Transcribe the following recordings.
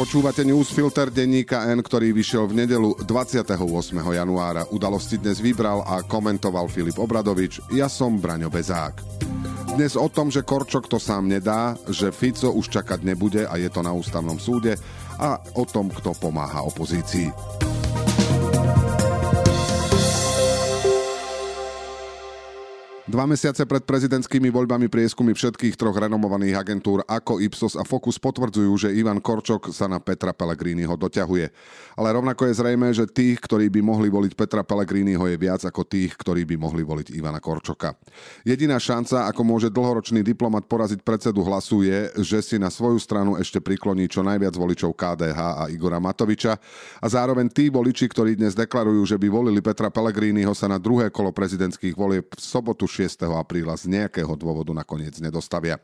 Počúvate newsfilter denníka N, ktorý vyšiel v nedelu 28. januára. Udalosti dnes vybral a komentoval Filip Obradovič. Ja som Braňo Bezák. Dnes o tom, že Korčok to sám nedá, že Fico už čakať nebude a je to na ústavnom súde a o tom, kto pomáha opozícii. Dva mesiace pred prezidentskými voľbami prieskumy všetkých troch renomovaných agentúr ako Ipsos a Focus potvrdzujú, že Ivan Korčok sa na Petra Pellegriniho doťahuje. Ale rovnako je zrejme, že tých, ktorí by mohli voliť Petra Pellegriniho je viac ako tých, ktorí by mohli voliť Ivana Korčoka. Jediná šanca, ako môže dlhoročný diplomat poraziť predsedu hlasu je, že si na svoju stranu ešte prikloní čo najviac voličov KDH a Igora Matoviča a zároveň tí voliči, ktorí dnes deklarujú, že by volili Petra Pellegriniho sa na druhé kolo prezidentských volieb v sobotu 6. apríla z nejakého dôvodu nakoniec nedostavia.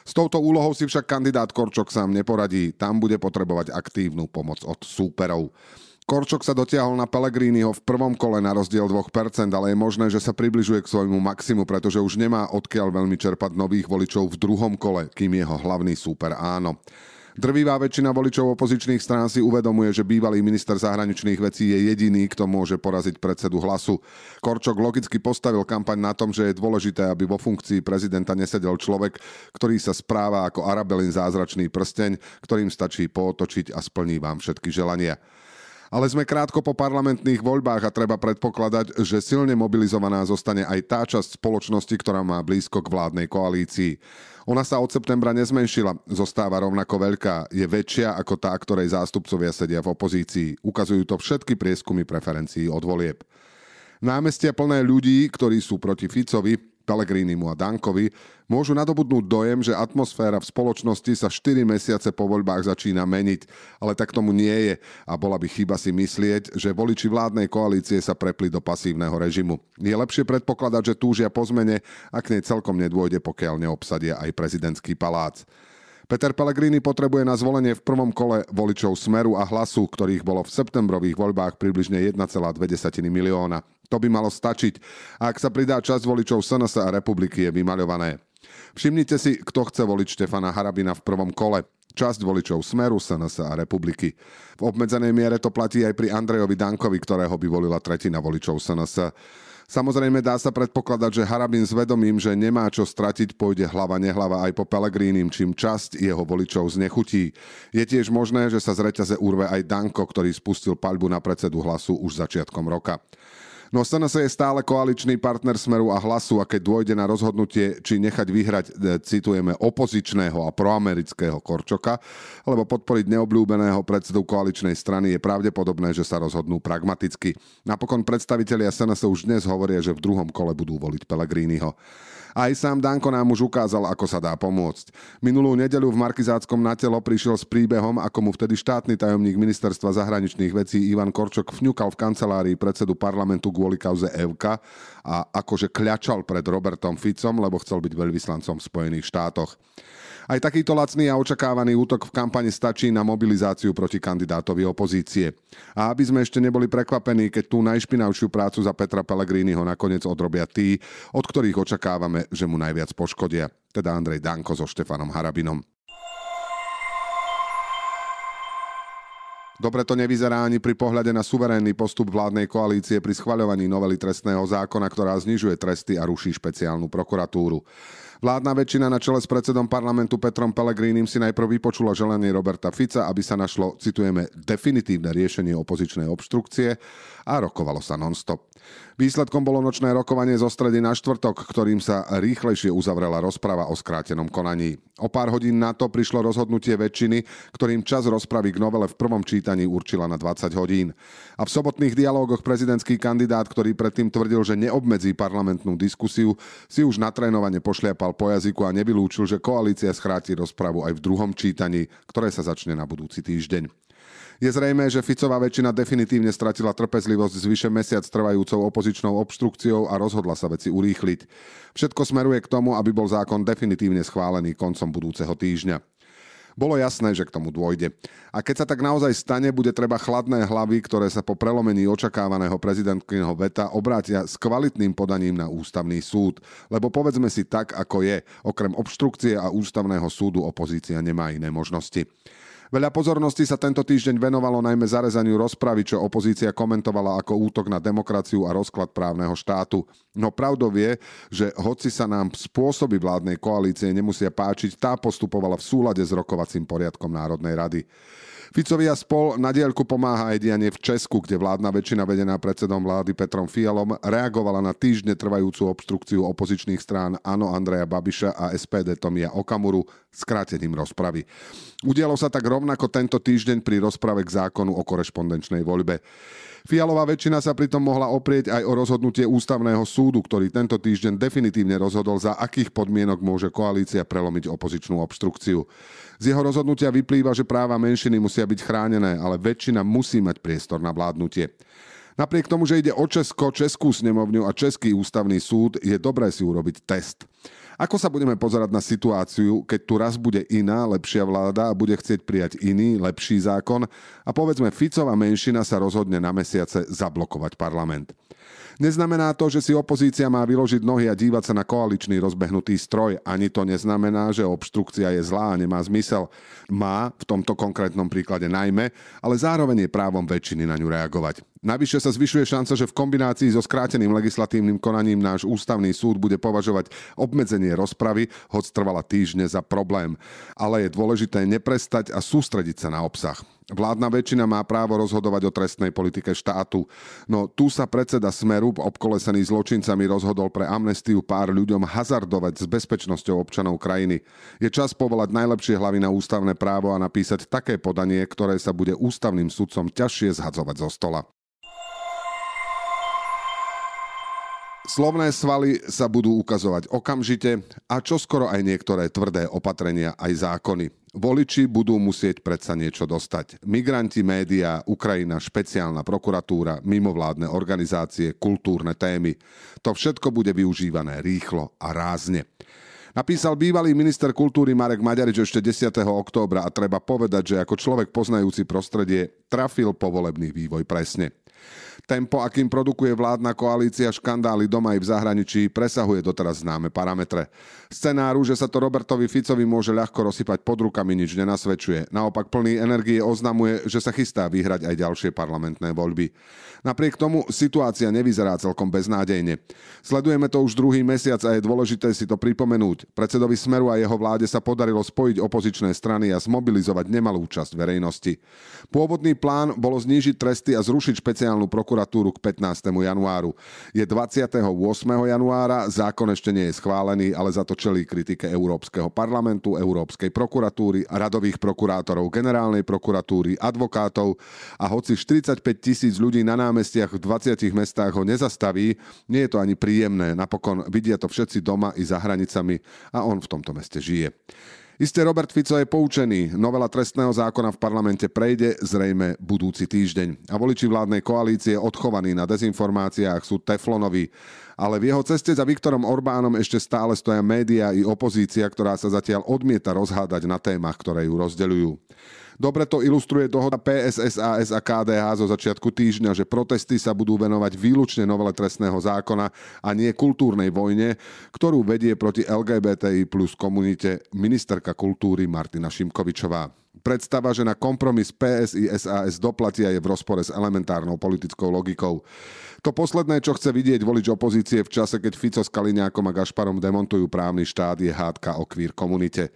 S touto úlohou si však kandidát Korčok sám neporadí, tam bude potrebovať aktívnu pomoc od súperov. Korčok sa dotiahol na Pellegriniho v prvom kole na rozdiel 2%, ale je možné, že sa približuje k svojmu maximu, pretože už nemá odkiaľ veľmi čerpať nových voličov v druhom kole, kým jeho hlavný súper áno. Drvivá väčšina voličov opozičných strán si uvedomuje, že bývalý minister zahraničných vecí je jediný, kto môže poraziť predsedu hlasu. Korčok logicky postavil kampaň na tom, že je dôležité, aby vo funkcii prezidenta nesedel človek, ktorý sa správa ako Arabelin zázračný prsteň, ktorým stačí pootočiť a splní vám všetky želania. Ale sme krátko po parlamentných voľbách a treba predpokladať, že silne mobilizovaná zostane aj tá časť spoločnosti, ktorá má blízko k vládnej koalícii. Ona sa od septembra nezmenšila, zostáva rovnako veľká, je väčšia ako tá, ktorej zástupcovia sedia v opozícii. Ukazujú to všetky prieskumy preferencií od volieb. Námestia plné ľudí, ktorí sú proti Ficovi, Pellegrinimu a Dankovi, môžu nadobudnúť dojem, že atmosféra v spoločnosti sa 4 mesiace po voľbách začína meniť, ale tak tomu nie je a bola by chyba si myslieť, že voliči vládnej koalície sa prepli do pasívneho režimu. Je lepšie predpokladať, že túžia po zmene, ak nej celkom nedôjde, pokiaľ neobsadia aj prezidentský palác. Peter Pellegrini potrebuje na zvolenie v prvom kole voličov Smeru a Hlasu, ktorých bolo v septembrových voľbách približne 1,2 milióna. To by malo stačiť. A ak sa pridá časť voličov SNS a republiky, je vymaľované. Všimnite si, kto chce voliť Štefana Harabina v prvom kole. Časť voličov Smeru, SNS a republiky. V obmedzenej miere to platí aj pri Andrejovi Dankovi, ktorého by volila tretina voličov SNS. Samozrejme dá sa predpokladať, že Harabin s vedomím, že nemá čo stratiť, pôjde hlava nehlava aj po Pelegrínim, čím časť jeho voličov znechutí. Je tiež možné, že sa z reťaze urve aj Danko, ktorý spustil paľbu na predsedu hlasu už začiatkom roka. No SNS je stále koaličný partner Smeru a Hlasu a keď dôjde na rozhodnutie, či nechať vyhrať, e, citujeme, opozičného a proamerického Korčoka, alebo podporiť neobľúbeného predsedu koaličnej strany, je pravdepodobné, že sa rozhodnú pragmaticky. Napokon predstavitelia SNS už dnes hovoria, že v druhom kole budú voliť Pellegriniho. Aj sám Danko nám už ukázal, ako sa dá pomôcť. Minulú nedeľu v Markizáckom na telo prišiel s príbehom, ako mu vtedy štátny tajomník ministerstva zahraničných vecí Ivan Korčok vňukal v kancelárii predsedu parlamentu kvôli kauze Evka a akože kľačal pred Robertom Ficom, lebo chcel byť veľvyslancom v Spojených štátoch. Aj takýto lacný a očakávaný útok v kampani stačí na mobilizáciu proti kandidátovi opozície. A aby sme ešte neboli prekvapení, keď tú najšpinavšiu prácu za Petra Pellegriniho nakoniec odrobia tí, od ktorých očakávame, že mu najviac poškodia, teda Andrej Danko so Štefanom Harabinom. Dobre to nevyzerá ani pri pohľade na suverénny postup vládnej koalície pri schvaľovaní novely trestného zákona, ktorá znižuje tresty a ruší špeciálnu prokuratúru. Vládna väčšina na čele s predsedom parlamentu Petrom Pelegrínim si najprv vypočula želanie Roberta Fica, aby sa našlo, citujeme, definitívne riešenie opozičnej obštrukcie a rokovalo sa non-stop. Výsledkom bolo nočné rokovanie zo stredy na štvrtok, ktorým sa rýchlejšie uzavrela rozprava o skrátenom konaní. O pár hodín na to prišlo rozhodnutie väčšiny, ktorým čas rozpravy k novele v prvom čítaní určila na 20 hodín. A v sobotných dialógoch prezidentský kandidát, ktorý predtým tvrdil, že neobmedzí parlamentnú diskusiu, si už natrénovane pošliapal po jazyku a nevylúčil, že koalícia schráti rozpravu aj v druhom čítaní, ktoré sa začne na budúci týždeň. Je zrejme, že Ficová väčšina definitívne stratila trpezlivosť s vyše mesiac trvajúcou opozičnou obštrukciou a rozhodla sa veci urýchliť. Všetko smeruje k tomu, aby bol zákon definitívne schválený koncom budúceho týždňa. Bolo jasné, že k tomu dôjde. A keď sa tak naozaj stane, bude treba chladné hlavy, ktoré sa po prelomení očakávaného prezidentkyného veta obrátia s kvalitným podaním na ústavný súd. Lebo povedzme si tak, ako je. Okrem obštrukcie a ústavného súdu opozícia nemá iné možnosti. Veľa pozornosti sa tento týždeň venovalo najmä zarezaniu rozpravy, čo opozícia komentovala ako útok na demokraciu a rozklad právneho štátu. No pravdou je, že hoci sa nám spôsoby vládnej koalície nemusia páčiť, tá postupovala v súlade s rokovacím poriadkom Národnej rady. Ficovi a spol na diaľku pomáha aj dianie v Česku, kde vládna väčšina vedená predsedom vlády Petrom Fialom reagovala na týždne trvajúcu obstrukciu opozičných strán Ano Andreja Babiša a SPD Tomia Okamuru skrátením rozpravy. Udialo sa tak rovnako tento týždeň pri rozprave k zákonu o korešpondenčnej voľbe. Fialová väčšina sa pritom mohla oprieť aj o rozhodnutie ústavného súdu, ktorý tento týždeň definitívne rozhodol, za akých podmienok môže koalícia prelomiť opozičnú obštrukciu. Z jeho rozhodnutia vyplýva, že práva menšiny musia byť chránené, ale väčšina musí mať priestor na vládnutie. Napriek tomu, že ide o Česko, Českú snemovňu a Český ústavný súd, je dobré si urobiť test. Ako sa budeme pozerať na situáciu, keď tu raz bude iná, lepšia vláda a bude chcieť prijať iný, lepší zákon a povedzme Ficová menšina sa rozhodne na mesiace zablokovať parlament. Neznamená to, že si opozícia má vyložiť nohy a dívať sa na koaličný rozbehnutý stroj. Ani to neznamená, že obštrukcia je zlá a nemá zmysel. Má, v tomto konkrétnom príklade najmä, ale zároveň je právom väčšiny na ňu reagovať. Navyše sa zvyšuje šanca, že v kombinácii so skráteným legislatívnym konaním náš ústavný súd bude považovať obmedzenie rozpravy, hoď trvala týždne za problém. Ale je dôležité neprestať a sústrediť sa na obsah. Vládna väčšina má právo rozhodovať o trestnej politike štátu, no tu sa predseda Smeru, obkolesený zločincami, rozhodol pre amnestiu pár ľuďom hazardovať s bezpečnosťou občanov krajiny. Je čas povolať najlepšie hlavy na ústavné právo a napísať také podanie, ktoré sa bude ústavným sudcom ťažšie zhadzovať zo stola. Slovné svaly sa budú ukazovať okamžite a čoskoro aj niektoré tvrdé opatrenia aj zákony. Voliči budú musieť predsa niečo dostať. Migranti, médiá, Ukrajina, špeciálna prokuratúra, mimovládne organizácie, kultúrne témy. To všetko bude využívané rýchlo a rázne. Napísal bývalý minister kultúry Marek Maďarič ešte 10. októbra a treba povedať, že ako človek poznajúci prostredie trafil povolebný vývoj presne. Tempo, akým produkuje vládna koalícia škandály doma i v zahraničí, presahuje doteraz známe parametre. Scenáru, že sa to Robertovi Ficovi môže ľahko rozsypať pod rukami, nič nenasvedčuje. Naopak plný energie oznamuje, že sa chystá vyhrať aj ďalšie parlamentné voľby. Napriek tomu situácia nevyzerá celkom beznádejne. Sledujeme to už druhý mesiac a je dôležité si to pripomenúť. Predsedovi Smeru a jeho vláde sa podarilo spojiť opozičné strany a zmobilizovať nemalú časť verejnosti. Pôvodný plán bolo znížiť tresty a zrušiť špeciálnu prokuratúru k 15. januáru. Je 28. januára, zákon ešte nie je schválený, ale za to čelí kritike Európskeho parlamentu, Európskej prokuratúry, radových prokurátorov, generálnej prokuratúry, advokátov a hoci 45 tisíc ľudí na námestiach v 20 mestách ho nezastaví, nie je to ani príjemné. Napokon vidia to všetci doma i za hranicami a on v tomto meste žije. Isté Robert Fico je poučený. Novela trestného zákona v parlamente prejde zrejme budúci týždeň. A voliči vládnej koalície odchovaní na dezinformáciách sú teflonoví. Ale v jeho ceste za Viktorom Orbánom ešte stále stoja média i opozícia, ktorá sa zatiaľ odmieta rozhádať na témach, ktoré ju rozdeľujú. Dobre to ilustruje dohoda PSSAS a KDH zo začiatku týždňa, že protesty sa budú venovať výlučne novele trestného zákona a nie kultúrnej vojne, ktorú vedie proti LGBTI plus komunite ministerka kultúry Martina Šimkovičová. Predstava, že na kompromis PSI SAS doplatia je v rozpore s elementárnou politickou logikou. To posledné, čo chce vidieť volič opozície v čase, keď Fico s Kaliňákom a Gašparom demontujú právny štát, je hádka o kvír komunite.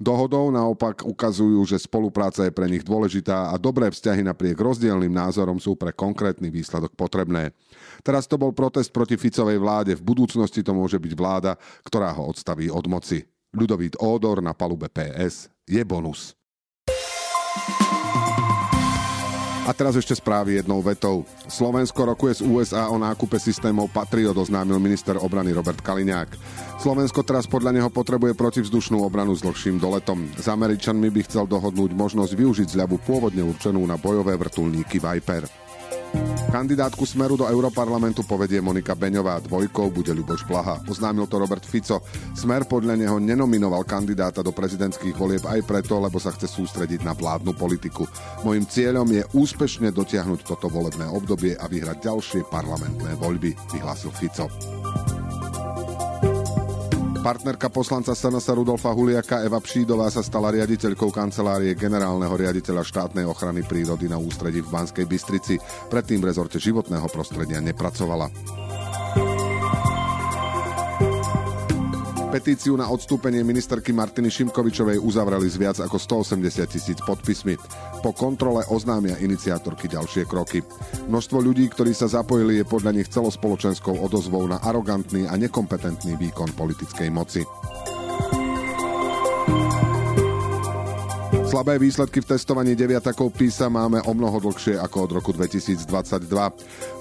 Dohodou naopak ukazujú, že spolupráca je pre nich dôležitá a dobré vzťahy napriek rozdielným názorom sú pre konkrétny výsledok potrebné. Teraz to bol protest proti Ficovej vláde, v budúcnosti to môže byť vláda, ktorá ho odstaví od moci. Ľudovít Ódor na palube PS je bonus. A teraz ešte správy jednou vetou. Slovensko rokuje z USA o nákupe systémov Patriot, oznámil minister obrany Robert Kaliňák. Slovensko teraz podľa neho potrebuje protivzdušnú obranu s dlhším doletom. S Američanmi by chcel dohodnúť možnosť využiť zľavu pôvodne určenú na bojové vrtulníky Viper. Kandidátku Smeru do Europarlamentu povedie Monika Beňová, dvojkou bude Ľuboš Blaha. Oznámil to Robert Fico. Smer podľa neho nenominoval kandidáta do prezidentských volieb aj preto, lebo sa chce sústrediť na vládnu politiku. Mojím cieľom je úspešne dotiahnuť toto volebné obdobie a vyhrať ďalšie parlamentné voľby, vyhlásil Fico. Partnerka poslanca Stanasa Rudolfa Huliaka Eva Pšídová sa stala riaditeľkou kancelárie generálneho riaditeľa štátnej ochrany prírody na ústredí v Banskej Bystrici. Predtým v rezorte životného prostredia nepracovala. Petíciu na odstúpenie ministerky Martiny Šimkovičovej uzavreli s viac ako 180 tisíc podpismi. Po kontrole oznámia iniciátorky ďalšie kroky. Množstvo ľudí, ktorí sa zapojili, je podľa nich celospoločenskou odozvou na arogantný a nekompetentný výkon politickej moci. Slabé výsledky v testovaní deviatakov PISA máme o mnoho dlhšie ako od roku 2022.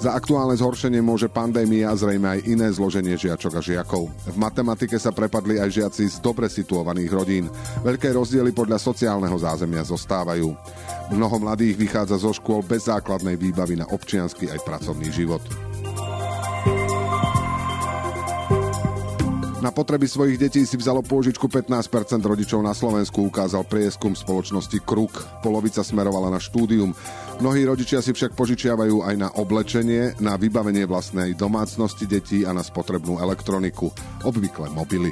Za aktuálne zhoršenie môže pandémia a zrejme aj iné zloženie žiačok a žiakov. V matematike sa prepadli aj žiaci z dobre situovaných rodín. Veľké rozdiely podľa sociálneho zázemia zostávajú. Mnoho mladých vychádza zo škôl bez základnej výbavy na občiansky aj pracovný život. Na potreby svojich detí si vzalo pôžičku 15% rodičov na Slovensku, ukázal prieskum spoločnosti Kruk. Polovica smerovala na štúdium. Mnohí rodičia si však požičiavajú aj na oblečenie, na vybavenie vlastnej domácnosti detí a na spotrebnú elektroniku, obvykle mobily.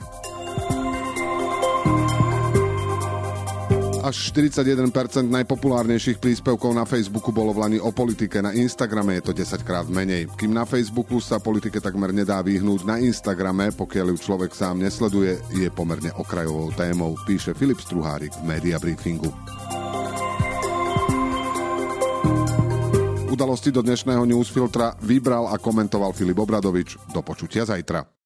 Až 41% najpopulárnejších príspevkov na Facebooku bolo v Lani o politike, na Instagrame je to 10 krát menej. Kým na Facebooku sa politike takmer nedá vyhnúť, na Instagrame, pokiaľ ju človek sám nesleduje, je pomerne okrajovou témou, píše Filip Struhárik v Media Briefingu. Udalosti do dnešného newsfiltra vybral a komentoval Filip Obradovič. Do počutia zajtra.